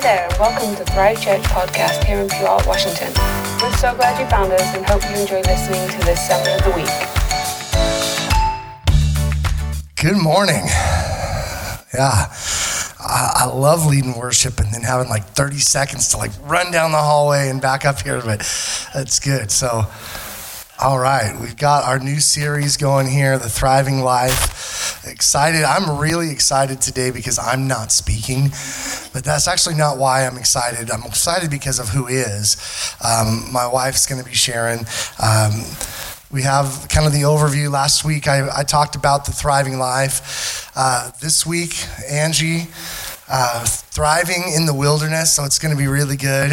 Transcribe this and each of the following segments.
Hi there, and welcome to Thrive Church podcast here in Puyallup, Washington. We're so glad you found us and hope you enjoy listening to this sermon of the week. Good morning. Yeah, I, love leading worship and then having like 30 seconds to like run down the hallway and back up here, but that's good. So, all right, we've got our new series going here, The Thriving Life. Excited. I'm really excited today because I'm not speaking, but that's actually not why I'm excited. I'm excited because of who is. Um, my wife's going to be sharing. Um, we have kind of the overview. Last week, I, I talked about the thriving life. Uh, this week, Angie uh, thriving in the wilderness, so it's going to be really good.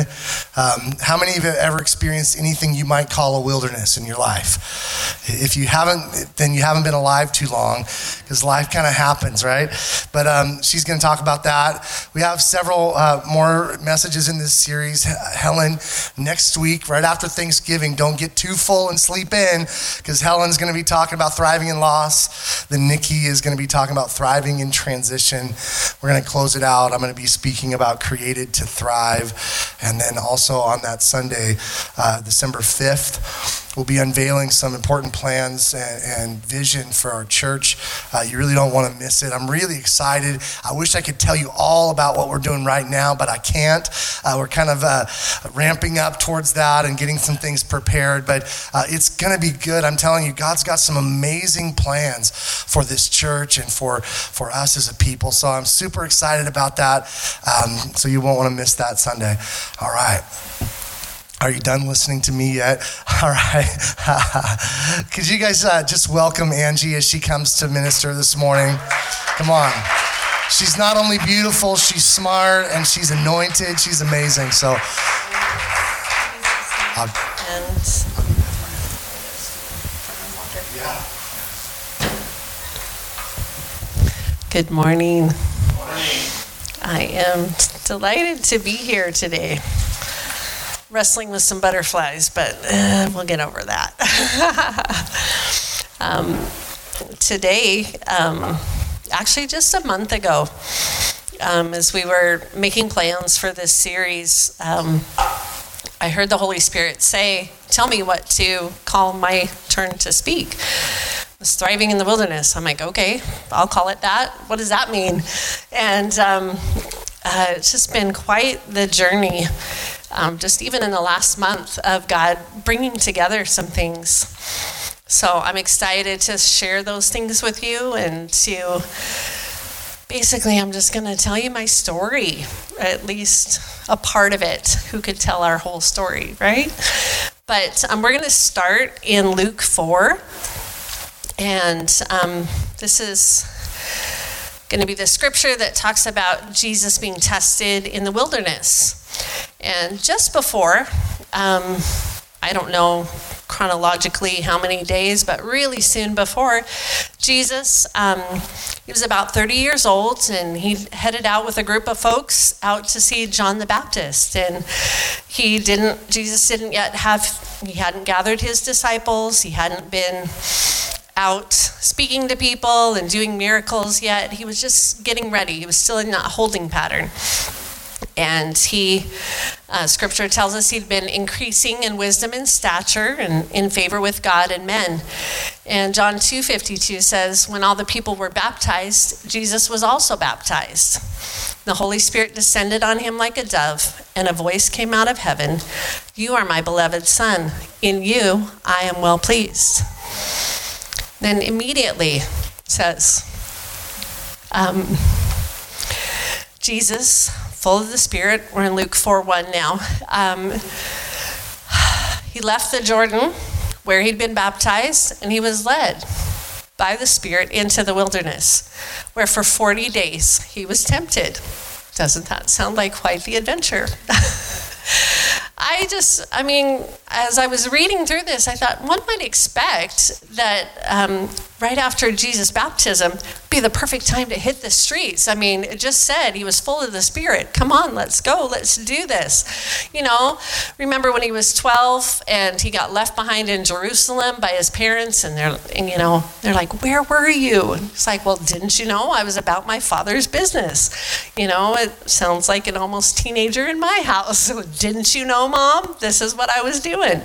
Um, how many of you have ever experienced anything you might call a wilderness in your life? If you haven't, then you haven't been alive too long because life kind of happens, right? But um, she's going to talk about that. We have several uh, more messages in this series. Helen, next week, right after Thanksgiving, don't get too full and sleep in because Helen's going to be talking about thriving in loss. Then Nikki is going to be talking about thriving in transition. We're going to close it out. I'm going to be speaking about created to thrive. And then also on that Sunday, uh, December 5th, we'll be unveiling some important plans and, and vision for our church. Uh, you really don't want to miss it. I'm really excited. I wish I could tell you all about what we're doing right now, but I can't. Uh, we're kind of uh, ramping up towards that and getting some things prepared, but uh, it's going to be good. I'm telling you, God's got some amazing plans for this church and for, for us as a people. So I'm super excited about that. Um, so you won't want to miss that Sunday. All right. Are you done listening to me yet? All right. Could you guys uh, just welcome Angie as she comes to minister this morning? Come on. She's not only beautiful, she's smart, and she's anointed. She's amazing. So, uh, And yeah. good morning. I am delighted to be here today. Wrestling with some butterflies, but uh, we'll get over that. um, today, um, actually, just a month ago, um, as we were making plans for this series, um, I heard the Holy Spirit say, Tell me what to call my turn to speak. Was thriving in the wilderness. I'm like, okay, I'll call it that. What does that mean? And um, uh, it's just been quite the journey, um, just even in the last month, of God bringing together some things. So I'm excited to share those things with you and to basically, I'm just going to tell you my story, at least a part of it. Who could tell our whole story, right? But um, we're going to start in Luke 4. And um, this is going to be the scripture that talks about Jesus being tested in the wilderness. And just before, um, I don't know chronologically how many days, but really soon before, Jesus, um, he was about 30 years old and he headed out with a group of folks out to see John the Baptist. And he didn't, Jesus didn't yet have, he hadn't gathered his disciples, he hadn't been out speaking to people and doing miracles yet. He was just getting ready. He was still in that holding pattern. And he, uh, scripture tells us he'd been increasing in wisdom and stature and in favor with God and men. And John 2.52 says, when all the people were baptized, Jesus was also baptized. The Holy Spirit descended on him like a dove, and a voice came out of heaven, You are my beloved Son. In you I am well pleased. Then immediately says, um, Jesus, full of the Spirit, we're in Luke 4 1 now. Um, he left the Jordan where he'd been baptized and he was led by the Spirit into the wilderness, where for 40 days he was tempted. Doesn't that sound like quite the adventure? I just, I mean, as I was reading through this, I thought one might expect that um, right after Jesus' baptism be the perfect time to hit the streets. I mean, it just said he was full of the Spirit. Come on, let's go, let's do this. You know, remember when he was 12 and he got left behind in Jerusalem by his parents, and they're, and, you know, they're like, Where were you? It's like, Well, didn't you know I was about my father's business? You know, it sounds like an almost teenager in my house. didn't you know, mom? This is what I was doing.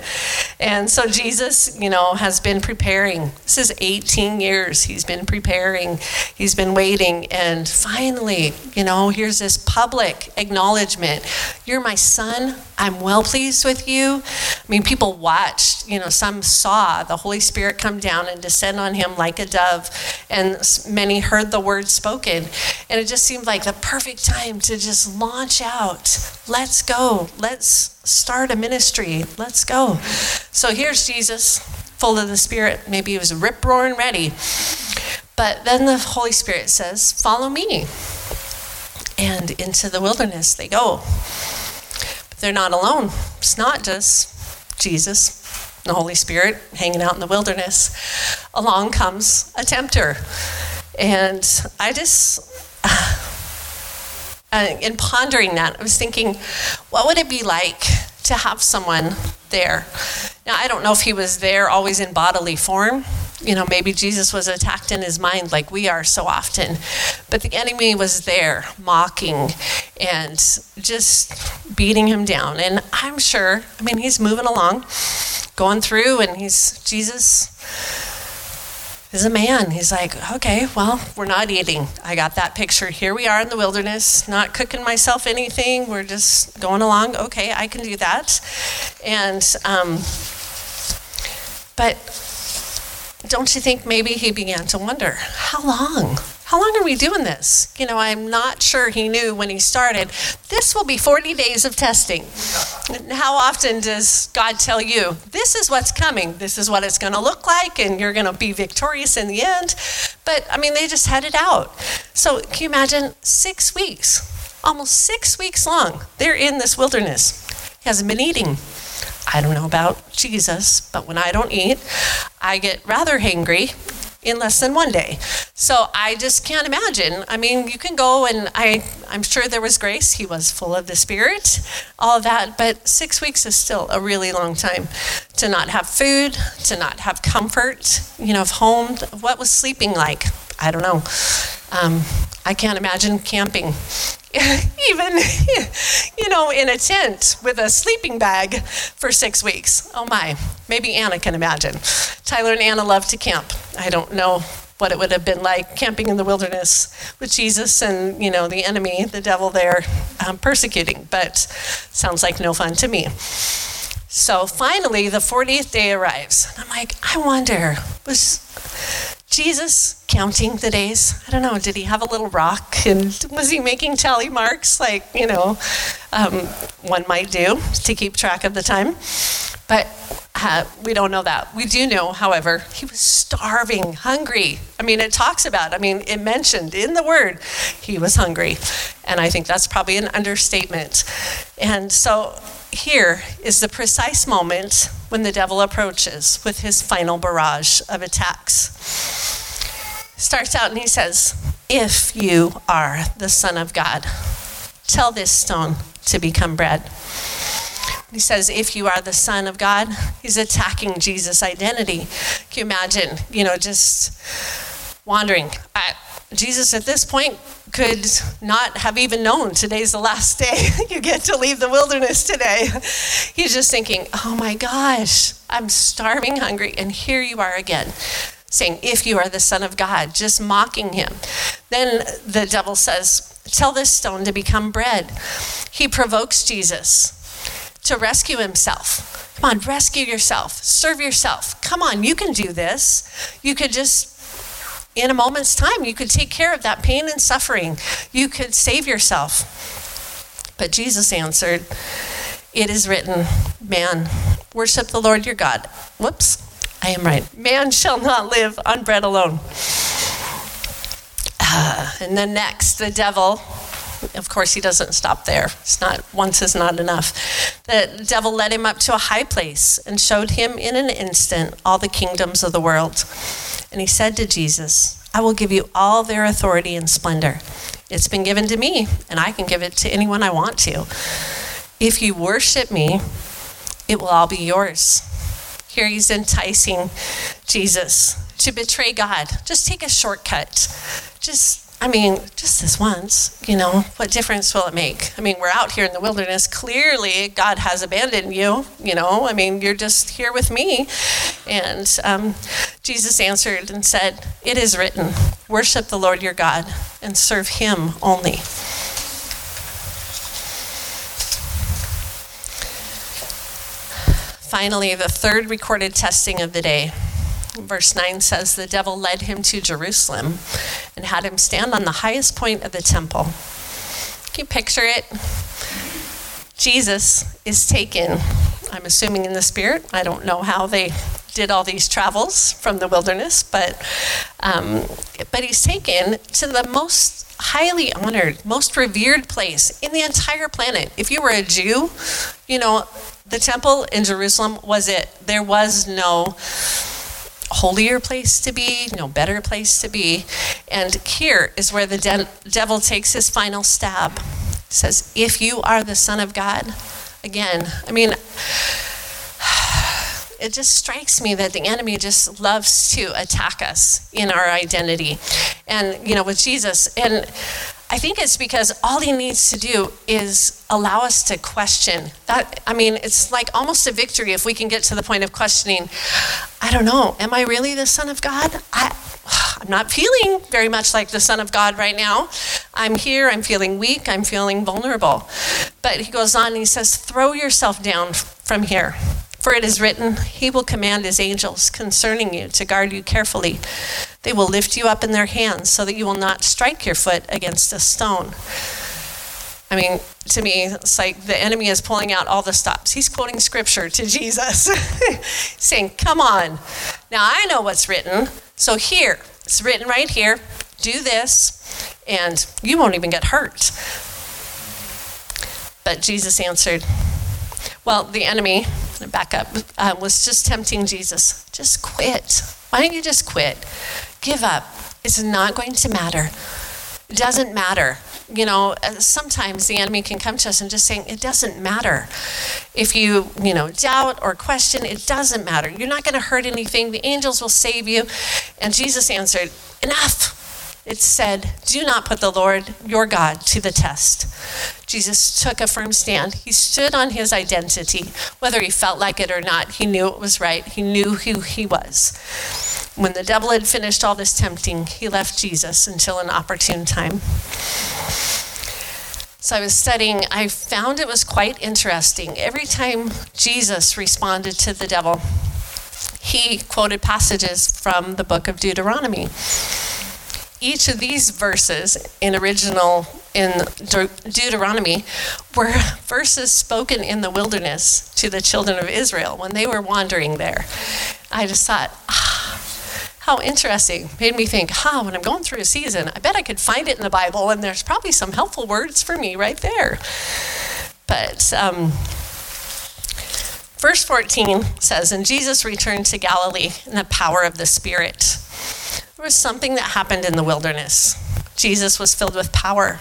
And so Jesus, you know, has been preparing. This is 18 years he's been preparing, he's been waiting. And finally, you know, here's this public acknowledgement You're my son. I'm well pleased with you. I mean, people watched, you know, some saw the Holy Spirit come down and descend on him like a dove, and many heard the word spoken. And it just seemed like the perfect time to just launch out. Let's go. Let's start a ministry. Let's go. So here's Jesus, full of the Spirit. Maybe he was rip roaring ready. But then the Holy Spirit says, Follow me. And into the wilderness they go. But they're not alone. It's not just Jesus, and the Holy Spirit, hanging out in the wilderness. Along comes a tempter. And I just. Uh, in pondering that, I was thinking, what would it be like to have someone there? Now, I don't know if he was there always in bodily form. You know, maybe Jesus was attacked in his mind like we are so often. But the enemy was there, mocking and just beating him down. And I'm sure, I mean, he's moving along, going through, and he's, Jesus is a man. He's like, okay, well, we're not eating. I got that picture. Here we are in the wilderness, not cooking myself anything. We're just going along. Okay, I can do that. And, um, but don't you think maybe he began to wonder, how long? How long are we doing this? You know, I'm not sure he knew when he started. This will be 40 days of testing. How often does God tell you, this is what's coming, this is what it's going to look like, and you're going to be victorious in the end? But I mean, they just had it out. So can you imagine six weeks, almost six weeks long, they're in this wilderness. He hasn't been eating. I don't know about Jesus, but when I don't eat, I get rather hangry in less than one day. So I just can't imagine. I mean, you can go and I I'm sure there was grace. He was full of the spirit, all that, but 6 weeks is still a really long time to not have food, to not have comfort, you know, of home. What was sleeping like? I don't know. Um, I can't imagine camping even, you know, in a tent with a sleeping bag for six weeks. Oh my, maybe Anna can imagine. Tyler and Anna love to camp. I don't know what it would have been like camping in the wilderness with Jesus and, you know, the enemy, the devil there um, persecuting, but sounds like no fun to me. So finally, the 40th day arrives. And I'm like, I wonder, was Jesus counting the days? I don't know. Did he have a little rock and was he making tally marks like, you know, um, one might do to keep track of the time? But uh, we don't know that. We do know, however, he was starving, hungry. I mean, it talks about, I mean, it mentioned in the word, he was hungry. And I think that's probably an understatement. And so here is the precise moment when the devil approaches with his final barrage of attacks starts out and he says, If you are the Son of God, tell this stone to become bread. He says, if you are the Son of God, he's attacking Jesus' identity. Can you imagine, you know, just wandering? I, Jesus at this point could not have even known today's the last day. you get to leave the wilderness today. He's just thinking, oh my gosh, I'm starving hungry, and here you are again saying, If you are the Son of God, just mocking him. Then the devil says, Tell this stone to become bread. He provokes Jesus to rescue himself. Come on, rescue yourself, serve yourself. Come on, you can do this. You could just in a moment's time, you could take care of that pain and suffering. You could save yourself. But Jesus answered, It is written, man, worship the Lord your God. Whoops. I am right. Man shall not live on bread alone. Uh, and then next, the devil Of course, he doesn't stop there. It's not once is not enough. The devil led him up to a high place and showed him in an instant all the kingdoms of the world. And he said to Jesus, I will give you all their authority and splendor. It's been given to me, and I can give it to anyone I want to. If you worship me, it will all be yours. Here he's enticing Jesus to betray God. Just take a shortcut. Just I mean, just this once, you know, what difference will it make? I mean, we're out here in the wilderness. Clearly, God has abandoned you, you know. I mean, you're just here with me. And um, Jesus answered and said, It is written, worship the Lord your God and serve him only. Finally, the third recorded testing of the day. Verse 9 says, The devil led him to Jerusalem and had him stand on the highest point of the temple. Can you picture it? Jesus is taken, I'm assuming in the spirit. I don't know how they did all these travels from the wilderness, but um, but he's taken to the most highly honored, most revered place in the entire planet. If you were a Jew, you know, the temple in Jerusalem was it. There was no holier place to be, no better place to be. And here is where the de- devil takes his final stab. He says, If you are the Son of God, again, I mean, it just strikes me that the enemy just loves to attack us in our identity. And, you know, with Jesus, and I think it's because all he needs to do is allow us to question. That I mean, it's like almost a victory if we can get to the point of questioning. I don't know. Am I really the son of God? I, I'm not feeling very much like the Son of God right now. I'm here, I'm feeling weak, I'm feeling vulnerable. But he goes on and he says, Throw yourself down from here. For it is written, He will command His angels concerning you to guard you carefully. They will lift you up in their hands so that you will not strike your foot against a stone. I mean, to me, it's like the enemy is pulling out all the stops. He's quoting scripture to Jesus, saying, Come on. Now I know what's written. So here, it's written right here. Do this, and you won't even get hurt. But Jesus answered, Well, the enemy, back up, uh, was just tempting Jesus. Just quit. Why don't you just quit? Give up. It's not going to matter. It doesn't matter. You know, uh, sometimes the enemy can come to us and just saying, it doesn't matter. If you, you know, doubt or question, it doesn't matter. You're not going to hurt anything. The angels will save you. And Jesus answered, enough. It said, Do not put the Lord your God to the test. Jesus took a firm stand. He stood on his identity. Whether he felt like it or not, he knew it was right. He knew who he was. When the devil had finished all this tempting, he left Jesus until an opportune time. So I was studying, I found it was quite interesting. Every time Jesus responded to the devil, he quoted passages from the book of Deuteronomy each of these verses in original in De- Deuteronomy were verses spoken in the wilderness to the children of Israel when they were wandering there. I just thought, ah, how interesting. Made me think, huh, when I'm going through a season, I bet I could find it in the Bible, and there's probably some helpful words for me right there. But um, verse 14 says, And Jesus returned to Galilee in the power of the Spirit was something that happened in the wilderness. Jesus was filled with power.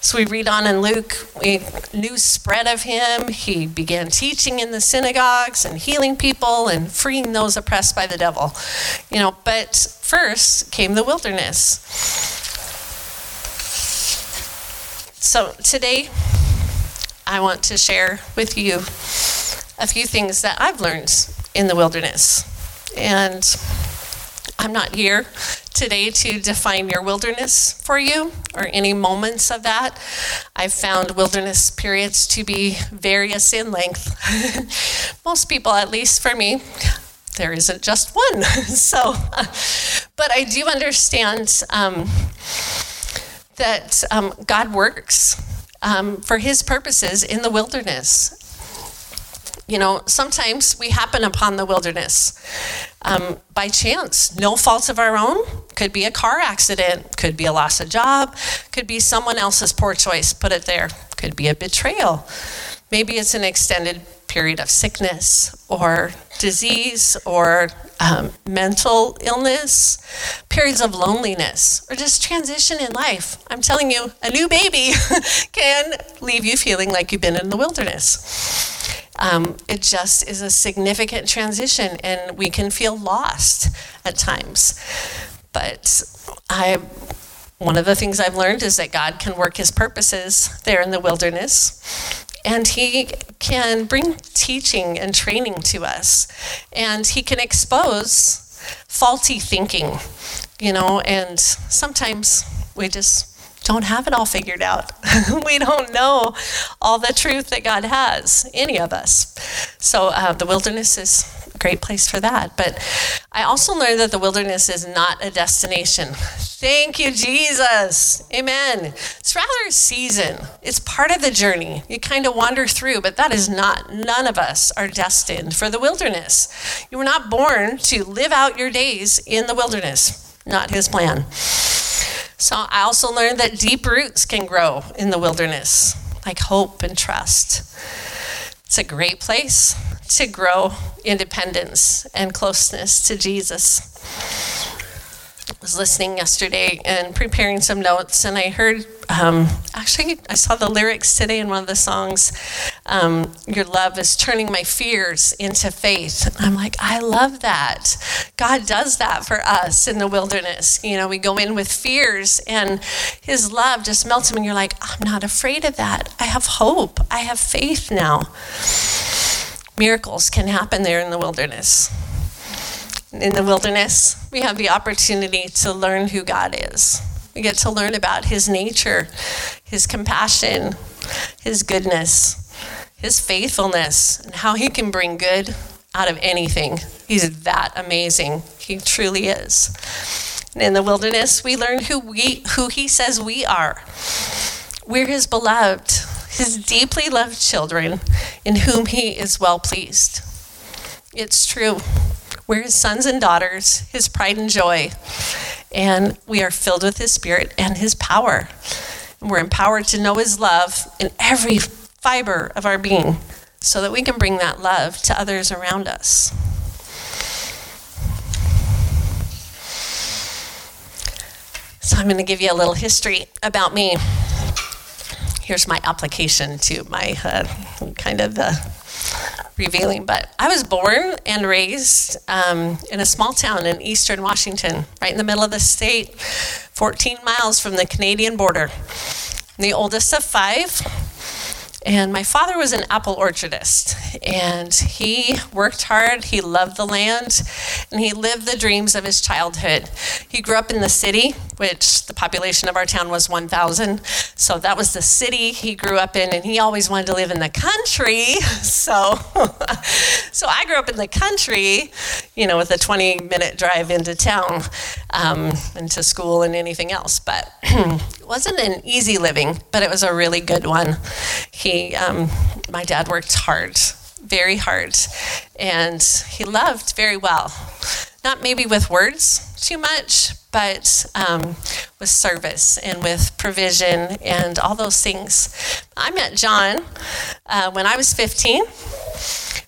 So we read on in Luke, we, news spread of him. He began teaching in the synagogues and healing people and freeing those oppressed by the devil. You know, but first came the wilderness. So today, I want to share with you a few things that I've learned in the wilderness. And I'm not here today to define your wilderness for you or any moments of that. I've found wilderness periods to be various in length. Most people, at least for me, there isn't just one. so, but I do understand um, that um, God works um, for his purposes in the wilderness You know, sometimes we happen upon the wilderness um, by chance, no fault of our own. Could be a car accident, could be a loss of job, could be someone else's poor choice, put it there, could be a betrayal. Maybe it's an extended period of sickness or disease or um, mental illness, periods of loneliness, or just transition in life. I'm telling you, a new baby can leave you feeling like you've been in the wilderness. Um, it just is a significant transition, and we can feel lost at times. But I, one of the things I've learned is that God can work His purposes there in the wilderness and he can bring teaching and training to us and he can expose faulty thinking you know and sometimes we just don't have it all figured out we don't know all the truth that god has any of us so uh, the wilderness is a great place for that. But I also learned that the wilderness is not a destination. Thank you, Jesus. Amen. It's rather a season, it's part of the journey. You kind of wander through, but that is not, none of us are destined for the wilderness. You were not born to live out your days in the wilderness, not his plan. So I also learned that deep roots can grow in the wilderness, like hope and trust. It's a great place to grow independence and closeness to Jesus. Was listening yesterday and preparing some notes, and I heard um, actually, I saw the lyrics today in one of the songs. Um, Your love is turning my fears into faith. I'm like, I love that. God does that for us in the wilderness. You know, we go in with fears, and His love just melts them, and you're like, I'm not afraid of that. I have hope. I have faith now miracles can happen there in the wilderness. In the wilderness, we have the opportunity to learn who God is. We get to learn about his nature, his compassion, his goodness, his faithfulness, and how he can bring good out of anything. He's that amazing. He truly is. And in the wilderness, we learn who we who he says we are. We're his beloved his deeply loved children in whom he is well pleased. It's true. We're his sons and daughters, his pride and joy, and we are filled with his spirit and his power. And we're empowered to know his love in every fiber of our being so that we can bring that love to others around us. So, I'm going to give you a little history about me here's my application to my uh, kind of the revealing. But I was born and raised um, in a small town in eastern Washington, right in the middle of the state, 14 miles from the Canadian border. I'm the oldest of five. And my father was an apple orchardist, and he worked hard. He loved the land, and he lived the dreams of his childhood. He grew up in the city, which the population of our town was 1,000. So that was the city he grew up in, and he always wanted to live in the country. So, so I grew up in the country, you know, with a 20 minute drive into town, um, into school and anything else. But it wasn't an easy living, but it was a really good one. He um, my dad worked hard, very hard, and he loved very well. Not maybe with words too much, but um, with service and with provision and all those things. I met John uh, when I was 15.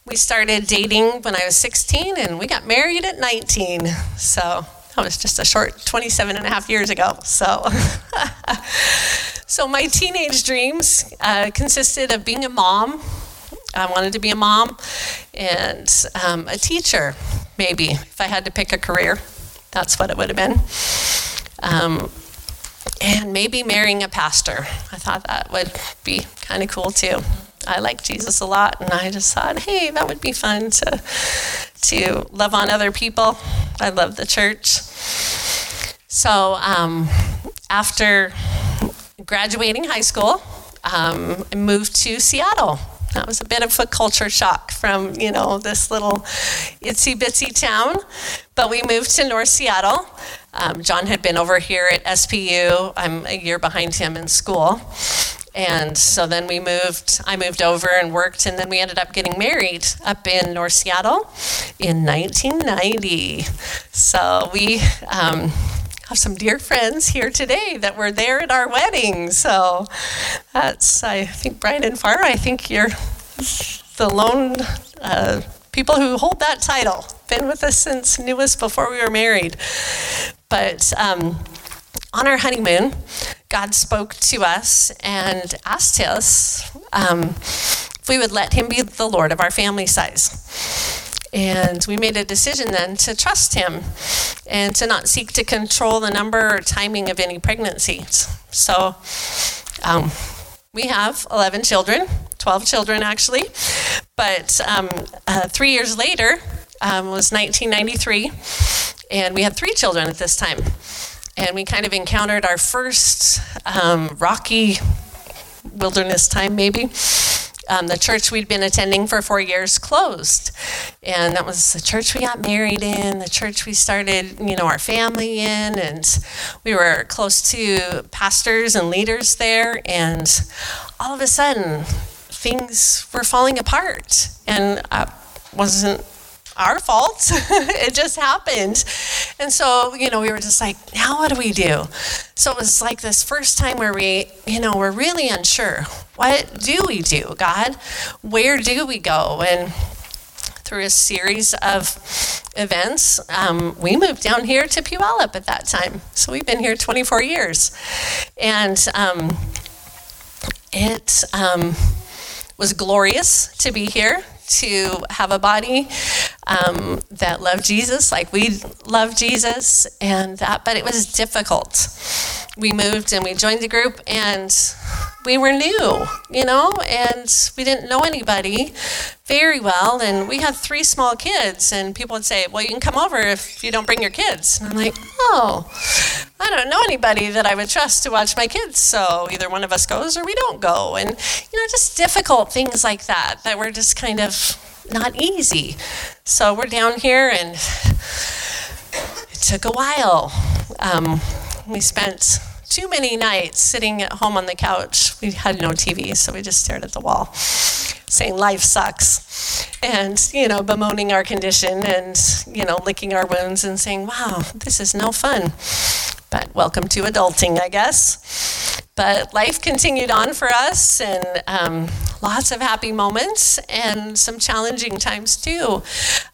We started dating when I was 16 and we got married at 19. So that was just a short 27 and a half years ago. So. So my teenage dreams uh, consisted of being a mom. I wanted to be a mom and um, a teacher, maybe, if I had to pick a career. That's what it would have been. Um, and maybe marrying a pastor. I thought that would be kind of cool too. I like Jesus a lot, and I just thought, hey, that would be fun to to love on other people. I love the church. So um, after graduating high school, um, I moved to Seattle. That was a bit of a culture shock from, you know, this little itsy bitsy town. But we moved to North Seattle. Um, John had been over here at SPU. I'm a year behind him in school. And so then we moved, I moved over and worked, and then we ended up getting married up in North Seattle in 1990. So we um, have some dear friends here today that were there at our wedding. So that's, I think, Brian and Farah, I think you're the lone uh, people who hold that title. Been with us since, knew us before we were married. But um, on our honeymoon, God spoke to us and asked us um, if we would let Him be the Lord of our family size. And we made a decision then to trust Him and to not seek to control the number or timing of any pregnancies. So um, we have 11 children, 12 children actually. But um, uh, three years later um, was 1993, and we had three children at this time. And we kind of encountered our first um, rocky wilderness time, maybe. Um, the church we'd been attending for four years closed. And that was the church we got married in, the church we started, you know, our family in. And we were close to pastors and leaders there. And all of a sudden, things were falling apart. And uh, wasn't our fault. it just happened. And so, you know, we were just like, now what do we do? So it was like this first time where we, you know, we're really unsure. What do we do, God? Where do we go? And through a series of events, um, we moved down here to Puyallup at that time. So we've been here 24 years. And um, it um, was glorious to be here to have a body um, that loved Jesus like we love Jesus, and that, but it was difficult. We moved and we joined the group, and we were new, you know, and we didn't know anybody very well. And we had three small kids, and people would say, Well, you can come over if you don't bring your kids. And I'm like, Oh, I don't know anybody that I would trust to watch my kids. So either one of us goes or we don't go. And, you know, just difficult things like that that were just kind of not easy. So we're down here, and it took a while. Um, we spent too many nights sitting at home on the couch. We had no TV, so we just stared at the wall, saying life sucks, and you know, bemoaning our condition, and you know, licking our wounds, and saying, "Wow, this is no fun." But welcome to adulting, I guess. But life continued on for us, and um, lots of happy moments and some challenging times too.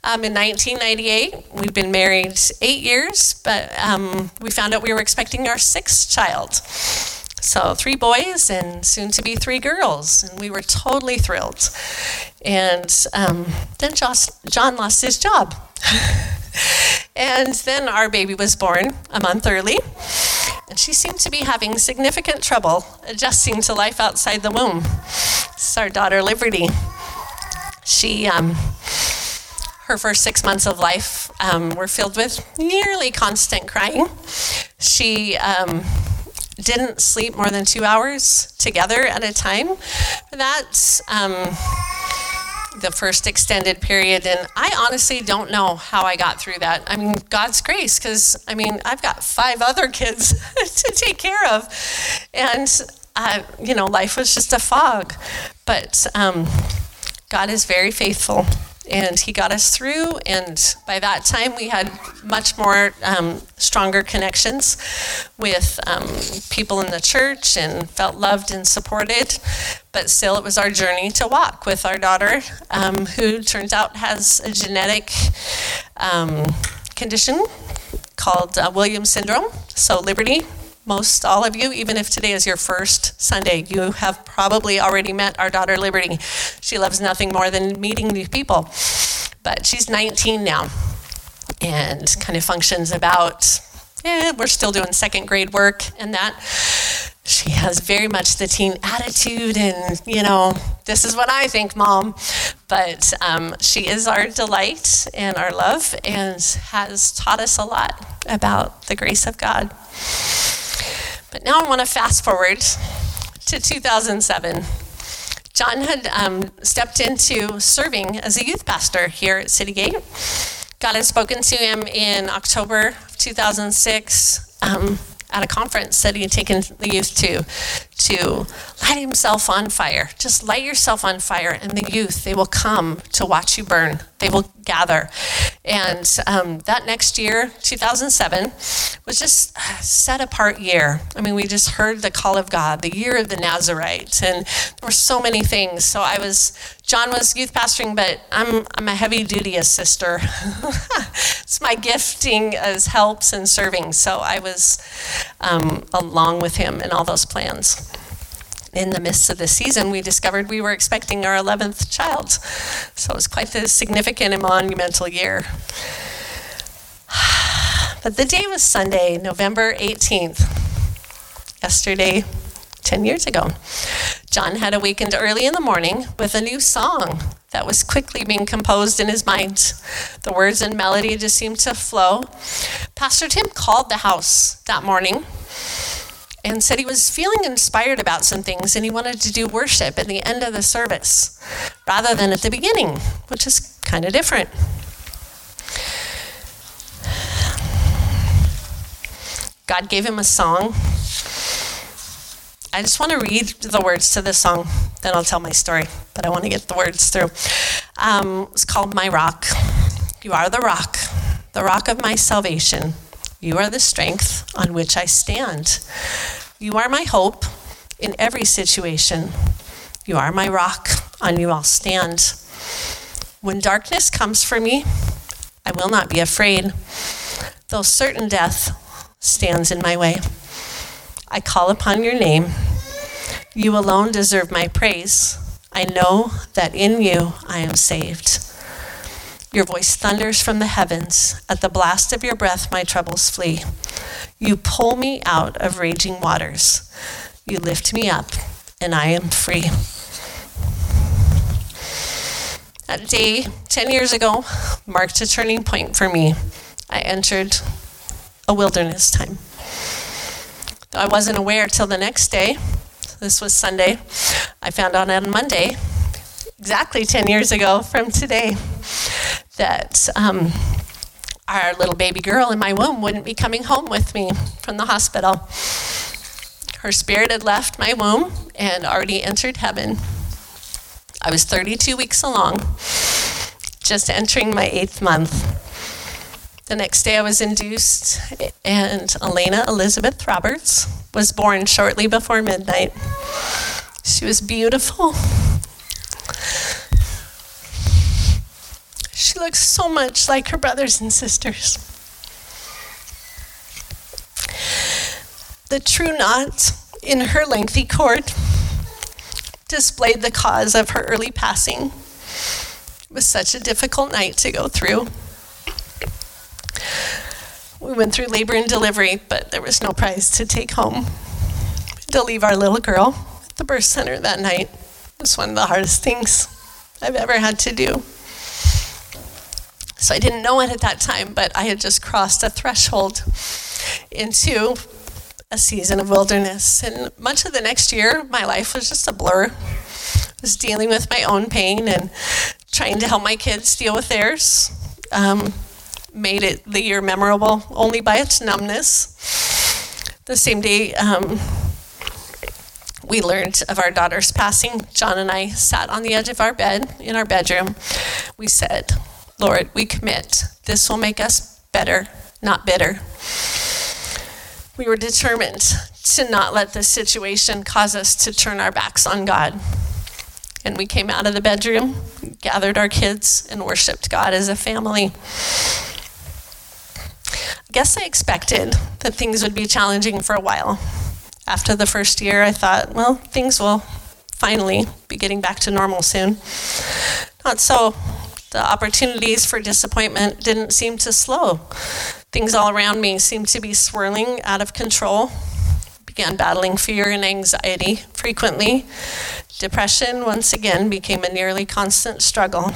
Um, in 1998, we'd been married eight years, but um, we found out we were expecting our sixth child. So, three boys and soon to be three girls, and we were totally thrilled. And um, then Josh, John lost his job. and then our baby was born a month early, and she seemed to be having significant trouble adjusting to life outside the womb. This is our daughter Liberty. She, um, her first six months of life um, were filled with nearly constant crying. She um, didn't sleep more than two hours together at a time. That um, the first extended period. And I honestly don't know how I got through that. I mean, God's grace, because I mean, I've got five other kids to take care of. And, uh, you know, life was just a fog. But um, God is very faithful and he got us through. And by that time, we had much more um, stronger connections with um, people in the church and felt loved and supported. But still, it was our journey to walk with our daughter, um, who turns out has a genetic um, condition called uh, Williams syndrome. So, Liberty most all of you, even if today is your first Sunday, you have probably already met our daughter Liberty. She loves nothing more than meeting new people. But she's 19 now and kind of functions about, yeah, we're still doing second grade work and that. She has very much the teen attitude, and you know, this is what I think, mom. But um, she is our delight and our love, and has taught us a lot about the grace of God. But now I want to fast forward to 2007. John had um, stepped into serving as a youth pastor here at City Gate. God had spoken to him in October of 2006. Um, at a conference that he had taken the youth to to light himself on fire. Just light yourself on fire, and the youth, they will come to watch you burn. They will gather. And um, that next year, 2007, was just set apart year. I mean, we just heard the call of God, the year of the Nazarite, and there were so many things. So I was, John was youth pastoring, but I'm, I'm a heavy duty assister. it's my gifting as helps and serving. So I was um, along with him in all those plans in the midst of the season, we discovered we were expecting our 11th child. So it was quite the significant and monumental year. But the day was Sunday, November 18th, yesterday, 10 years ago. John had awakened early in the morning with a new song that was quickly being composed in his mind. The words and melody just seemed to flow. Pastor Tim called the house that morning and said he was feeling inspired about some things and he wanted to do worship at the end of the service rather than at the beginning, which is kind of different. God gave him a song. I just want to read the words to this song, then I'll tell my story, but I want to get the words through. Um, it's called My Rock. You are the rock, the rock of my salvation. You are the strength on which I stand. You are my hope in every situation. You are my rock, on you I'll stand. When darkness comes for me, I will not be afraid, though certain death stands in my way. I call upon your name. You alone deserve my praise. I know that in you I am saved. Your voice thunders from the heavens. At the blast of your breath, my troubles flee. You pull me out of raging waters. You lift me up, and I am free. That day, 10 years ago, marked a turning point for me. I entered a wilderness time. I wasn't aware till the next day, this was Sunday, I found out on Monday, exactly 10 years ago from today, that um, our little baby girl in my womb wouldn't be coming home with me from the hospital. Her spirit had left my womb and already entered heaven. I was 32 weeks along, just entering my eighth month. The next day I was induced, and Elena Elizabeth Roberts was born shortly before midnight. She was beautiful, She looks so much like her brothers and sisters. The true knot in her lengthy cord displayed the cause of her early passing. It was such a difficult night to go through. We went through labor and delivery, but there was no prize to take home. To leave our little girl at the birth center that night was one of the hardest things I've ever had to do. So I didn't know it at that time, but I had just crossed a threshold into a season of wilderness. And much of the next year, my life was just a blur. I was dealing with my own pain and trying to help my kids deal with theirs. Um, made it the year memorable only by its numbness. The same day um, we learned of our daughter's passing, John and I sat on the edge of our bed in our bedroom. We said, Lord, we commit. This will make us better, not bitter. We were determined to not let this situation cause us to turn our backs on God. And we came out of the bedroom, gathered our kids, and worshiped God as a family. Guess I expected that things would be challenging for a while. After the first year, I thought, well, things will finally be getting back to normal soon. Not so. The opportunities for disappointment didn't seem to slow. Things all around me seemed to be swirling out of control. Began battling fear and anxiety frequently. Depression once again became a nearly constant struggle.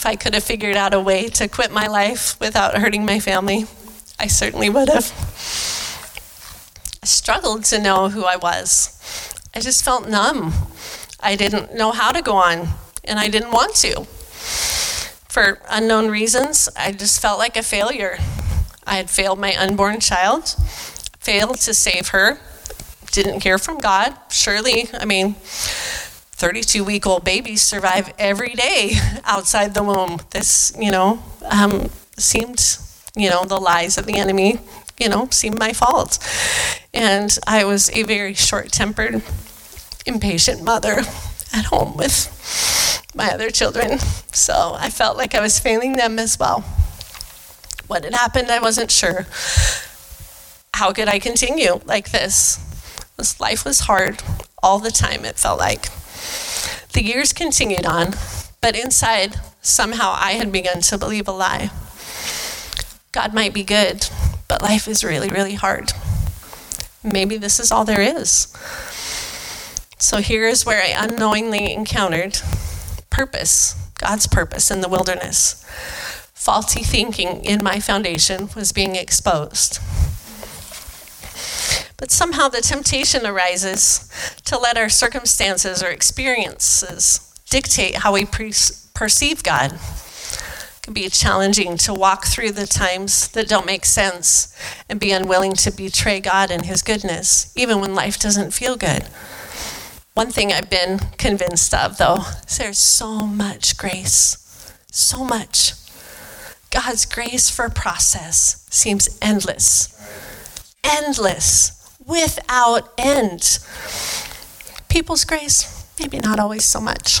If I could have figured out a way to quit my life without hurting my family, I certainly would have. I struggled to know who I was. I just felt numb. I didn't know how to go on, and I didn't want to for unknown reasons, I just felt like a failure. I had failed my unborn child, failed to save her, didn't hear from God. Surely, I mean, 32 week old babies survive every day outside the womb. This, you know, um, seemed, you know, the lies of the enemy, you know, seemed my fault. And I was a very short tempered, impatient mother at home with my other children. So I felt like I was failing them as well. What had happened, I wasn't sure. How could I continue like this? This life was hard all the time, it felt like. The years continued on, but inside, somehow I had begun to believe a lie. God might be good, but life is really, really hard. Maybe this is all there is. So here is where I unknowingly encountered purpose, God's purpose in the wilderness. Faulty thinking in my foundation was being exposed. But somehow the temptation arises to let our circumstances or experiences dictate how we pre- perceive God. It can be challenging to walk through the times that don't make sense and be unwilling to betray God and His goodness, even when life doesn't feel good. One thing I've been convinced of, though, is there's so much grace. So much. God's grace for process seems endless. Endless. Without end. People's grace, maybe not always so much.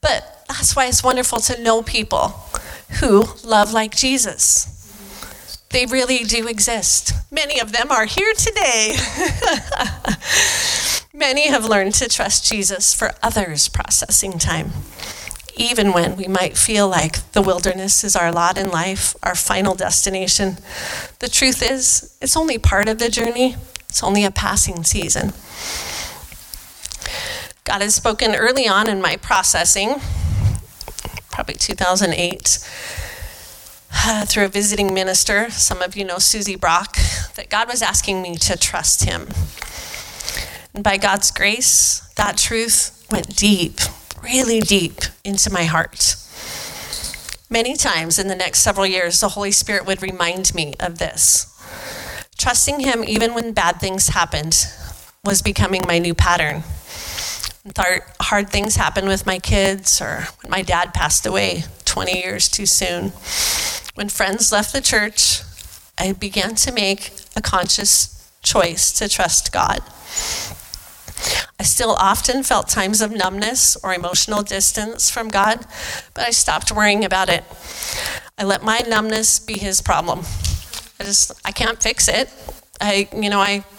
But that's why it's wonderful to know people who love like Jesus. They really do exist. Many of them are here today. Many have learned to trust Jesus for others' processing time, even when we might feel like the wilderness is our lot in life, our final destination. The truth is, it's only part of the journey, it's only a passing season. God has spoken early on in my processing, probably 2008, uh, through a visiting minister. Some of you know Susie Brock, that God was asking me to trust Him. And by God's grace, that truth went deep, really deep into my heart. Many times in the next several years, the Holy Spirit would remind me of this. Trusting Him, even when bad things happened, was becoming my new pattern. Hard things happened with my kids, or when my dad passed away 20 years too soon. When friends left the church, I began to make a conscious choice to trust God. I still often felt times of numbness or emotional distance from God, but I stopped worrying about it. I let my numbness be his problem. I just I can't fix it. I you know I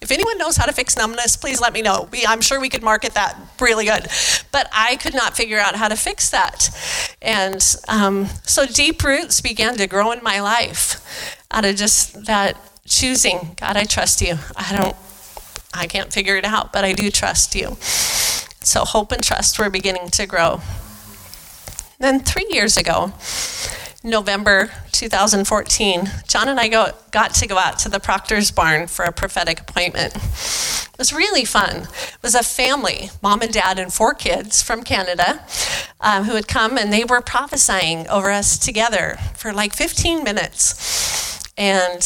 if anyone knows how to fix numbness, please let me know. We, I'm sure we could market that really good, but I could not figure out how to fix that, and um, so deep roots began to grow in my life out of just that choosing. God, I trust you. I don't I can't figure it out, but I do trust you. So hope and trust were beginning to grow. Then three years ago, November 2014, John and I go, got to go out to the Proctor's barn for a prophetic appointment. It was really fun. It was a family, mom and dad and four kids from Canada, um, who had come and they were prophesying over us together for like 15 minutes. And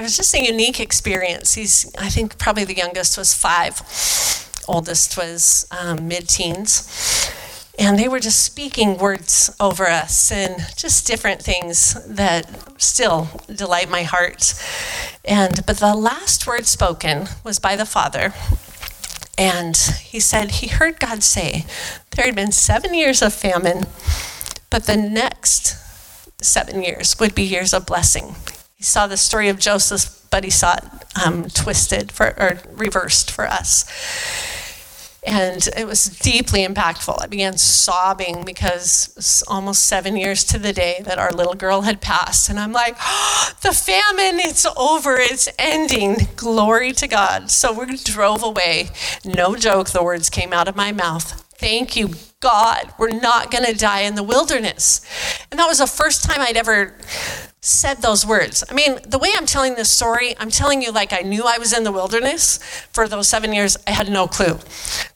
it was just a unique experience. He's, I think, probably the youngest was five, oldest was um, mid teens. And they were just speaking words over us and just different things that still delight my heart. And but the last word spoken was by the father. And he said he heard God say there had been seven years of famine, but the next seven years would be years of blessing. He saw the story of Joseph, but he saw it um, twisted for, or reversed for us. And it was deeply impactful. I began sobbing because it was almost seven years to the day that our little girl had passed. And I'm like, oh, the famine, it's over, it's ending. Glory to God. So we drove away. No joke, the words came out of my mouth. Thank you, God. We're not going to die in the wilderness. And that was the first time I'd ever said those words. I mean, the way I'm telling this story, I'm telling you like I knew I was in the wilderness for those seven years. I had no clue.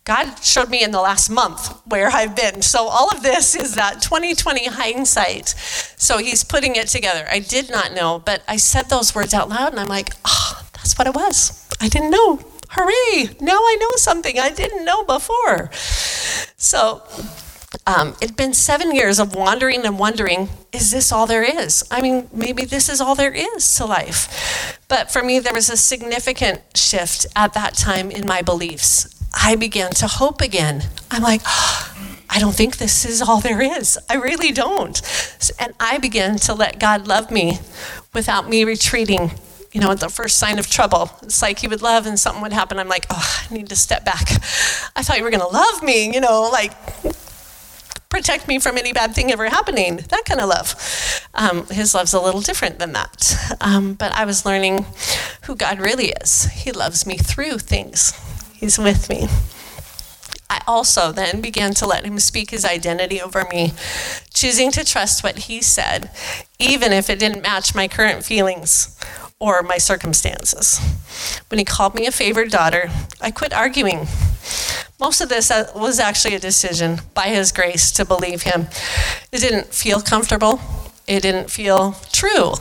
God showed me in the last month where I've been. So all of this is that 2020 hindsight So he's putting it together. I did not know, but I said those words out loud and I'm like, oh, that's what it was. I didn't know. Hooray! Now I know something I didn't know before. So um, it'd been seven years of wandering and wondering is this all there is? I mean, maybe this is all there is to life. But for me, there was a significant shift at that time in my beliefs. I began to hope again. I'm like, oh, I don't think this is all there is. I really don't. And I began to let God love me without me retreating you know, at the first sign of trouble. It's like he would love and something would happen. I'm like, oh, I need to step back. I thought you were going to love me, you know, like protect me from any bad thing ever happening. That kind of love. Um, his love's a little different than that. Um, but I was learning who God really is. He loves me through things, He's with me. I also then began to let him speak his identity over me, choosing to trust what he said, even if it didn't match my current feelings or my circumstances. When he called me a favored daughter, I quit arguing. Most of this uh, was actually a decision by his grace to believe him. It didn't feel comfortable, it didn't feel true.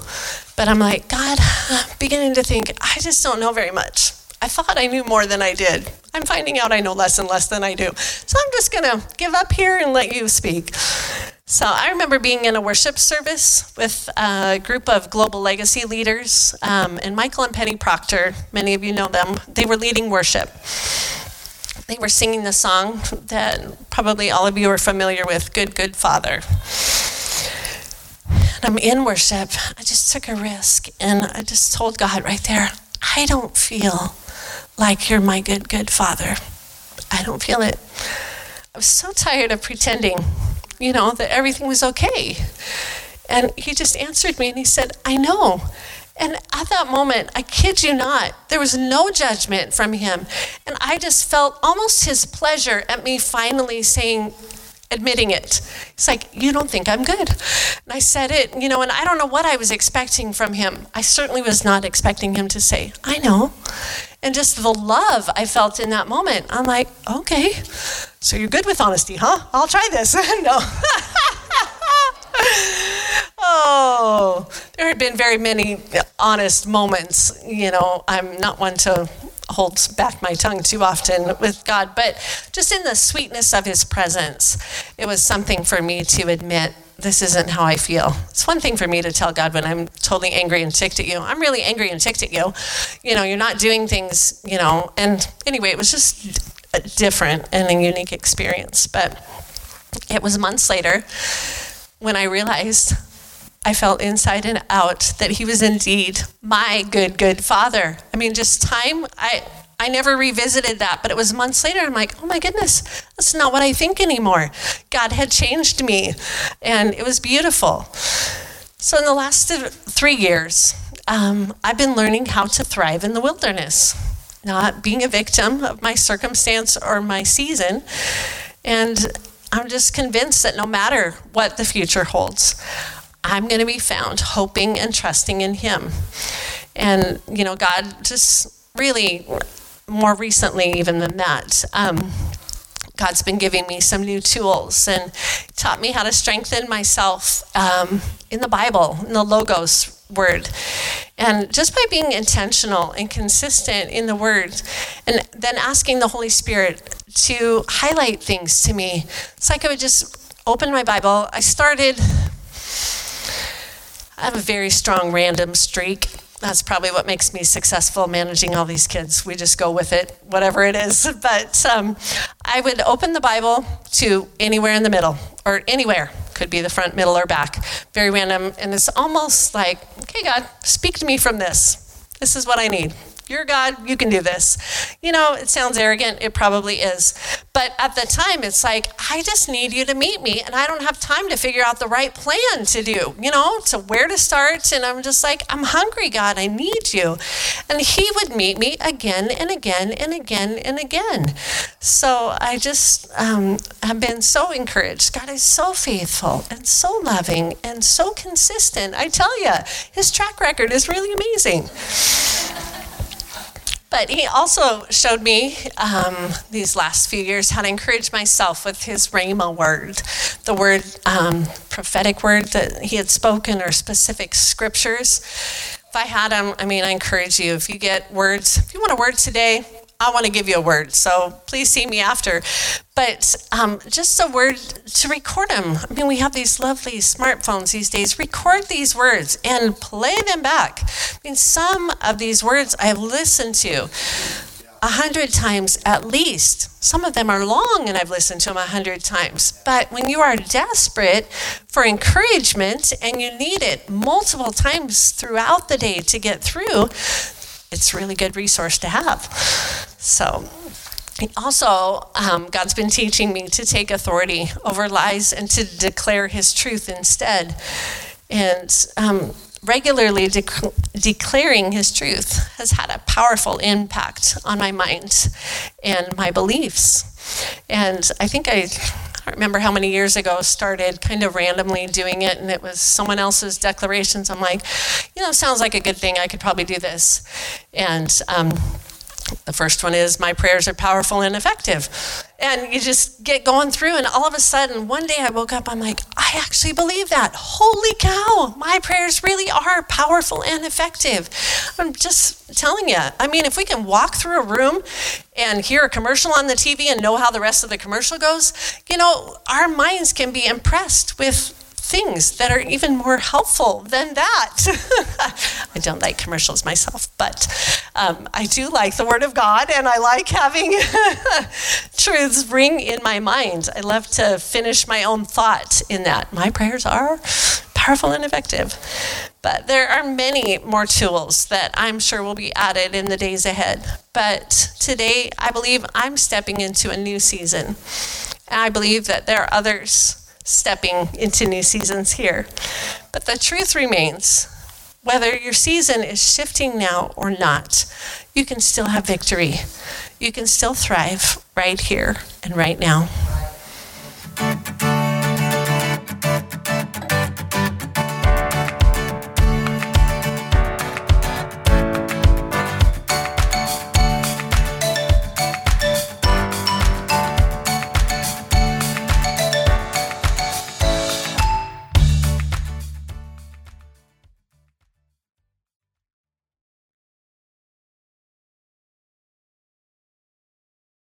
But I'm like, God, I'm beginning to think, I just don't know very much. I thought I knew more than I did. I'm finding out I know less and less than I do. So I'm just going to give up here and let you speak. So I remember being in a worship service with a group of global legacy leaders, um, and Michael and Penny Proctor, many of you know them, they were leading worship. They were singing the song that probably all of you are familiar with Good, Good Father. And I'm in worship. I just took a risk and I just told God right there, I don't feel like you're my good, good father. I don't feel it. I was so tired of pretending you know, that everything was okay. And he just answered me and he said, I know. And at that moment, I kid you not, there was no judgment from him. And I just felt almost his pleasure at me finally saying, admitting it. It's like, You don't think I'm good. And I said it, you know, and I don't know what I was expecting from him. I certainly was not expecting him to say, I know. And just the love I felt in that moment, I'm like, Okay, so you're good with honesty, huh? I'll try this. no. oh, there had been very many honest moments. You know, I'm not one to hold back my tongue too often with God, but just in the sweetness of His presence, it was something for me to admit this isn't how I feel. It's one thing for me to tell God when I'm totally angry and ticked at you. I'm really angry and ticked at you. You know, you're not doing things, you know. And anyway, it was just a different and a unique experience. But it was months later when I realized I felt inside and out that he was indeed my good, good father. I mean, just time, I, I never revisited that, but it was months later. I'm like, oh my goodness, that's not what I think anymore. God had changed me, and it was beautiful. So, in the last three years, um, I've been learning how to thrive in the wilderness not being a victim of my circumstance or my season. And I'm just convinced that no matter what the future holds, I'm going to be found hoping and trusting in Him. And, you know, God just really, more recently, even than that, um, God's been giving me some new tools and taught me how to strengthen myself um, in the Bible, in the Logos word. And just by being intentional and consistent in the word, and then asking the Holy Spirit to highlight things to me, it's like I would just open my Bible. I started, I have a very strong random streak. That's probably what makes me successful managing all these kids. We just go with it, whatever it is. But um, I would open the Bible to anywhere in the middle or anywhere could be the front, middle, or back. Very random. And it's almost like, okay, God, speak to me from this. This is what I need. You're God, you can do this. You know, it sounds arrogant, it probably is. But at the time, it's like, I just need you to meet me, and I don't have time to figure out the right plan to do, you know, to where to start. And I'm just like, I'm hungry, God, I need you. And He would meet me again and again and again and again. So I just um, have been so encouraged. God is so faithful and so loving and so consistent. I tell you, His track record is really amazing. But he also showed me um, these last few years how to encourage myself with his Rhema word, the word, um, prophetic word that he had spoken or specific scriptures. If I had them, I mean, I encourage you, if you get words, if you want a word today, I want to give you a word, so please see me after. But um, just a word to record them. I mean, we have these lovely smartphones these days. Record these words and play them back. I mean, some of these words I have listened to a hundred times at least. Some of them are long and I've listened to them a hundred times. But when you are desperate for encouragement and you need it multiple times throughout the day to get through, it's a really good resource to have. So, also, um, God's been teaching me to take authority over lies and to declare His truth instead. And um, regularly declaring His truth has had a powerful impact on my mind and my beliefs. And I think I I don't remember how many years ago, started kind of randomly doing it, and it was someone else's declarations. I'm like, you know, sounds like a good thing. I could probably do this. And um, the first one is, my prayers are powerful and effective. And you just get going through, and all of a sudden, one day I woke up, I'm like, I actually believe that. Holy cow, my prayers really are powerful and effective. I'm just telling you. I mean, if we can walk through a room and hear a commercial on the TV and know how the rest of the commercial goes, you know, our minds can be impressed with things that are even more helpful than that. I don't like commercials myself, but um, I do like the Word of God and I like having truths ring in my mind. I love to finish my own thought in that. My prayers are powerful and effective. But there are many more tools that I'm sure will be added in the days ahead. But today, I believe I'm stepping into a new season. And I believe that there are others stepping into new seasons here. But the truth remains whether your season is shifting now or not, you can still have victory. You can still thrive right here and right now.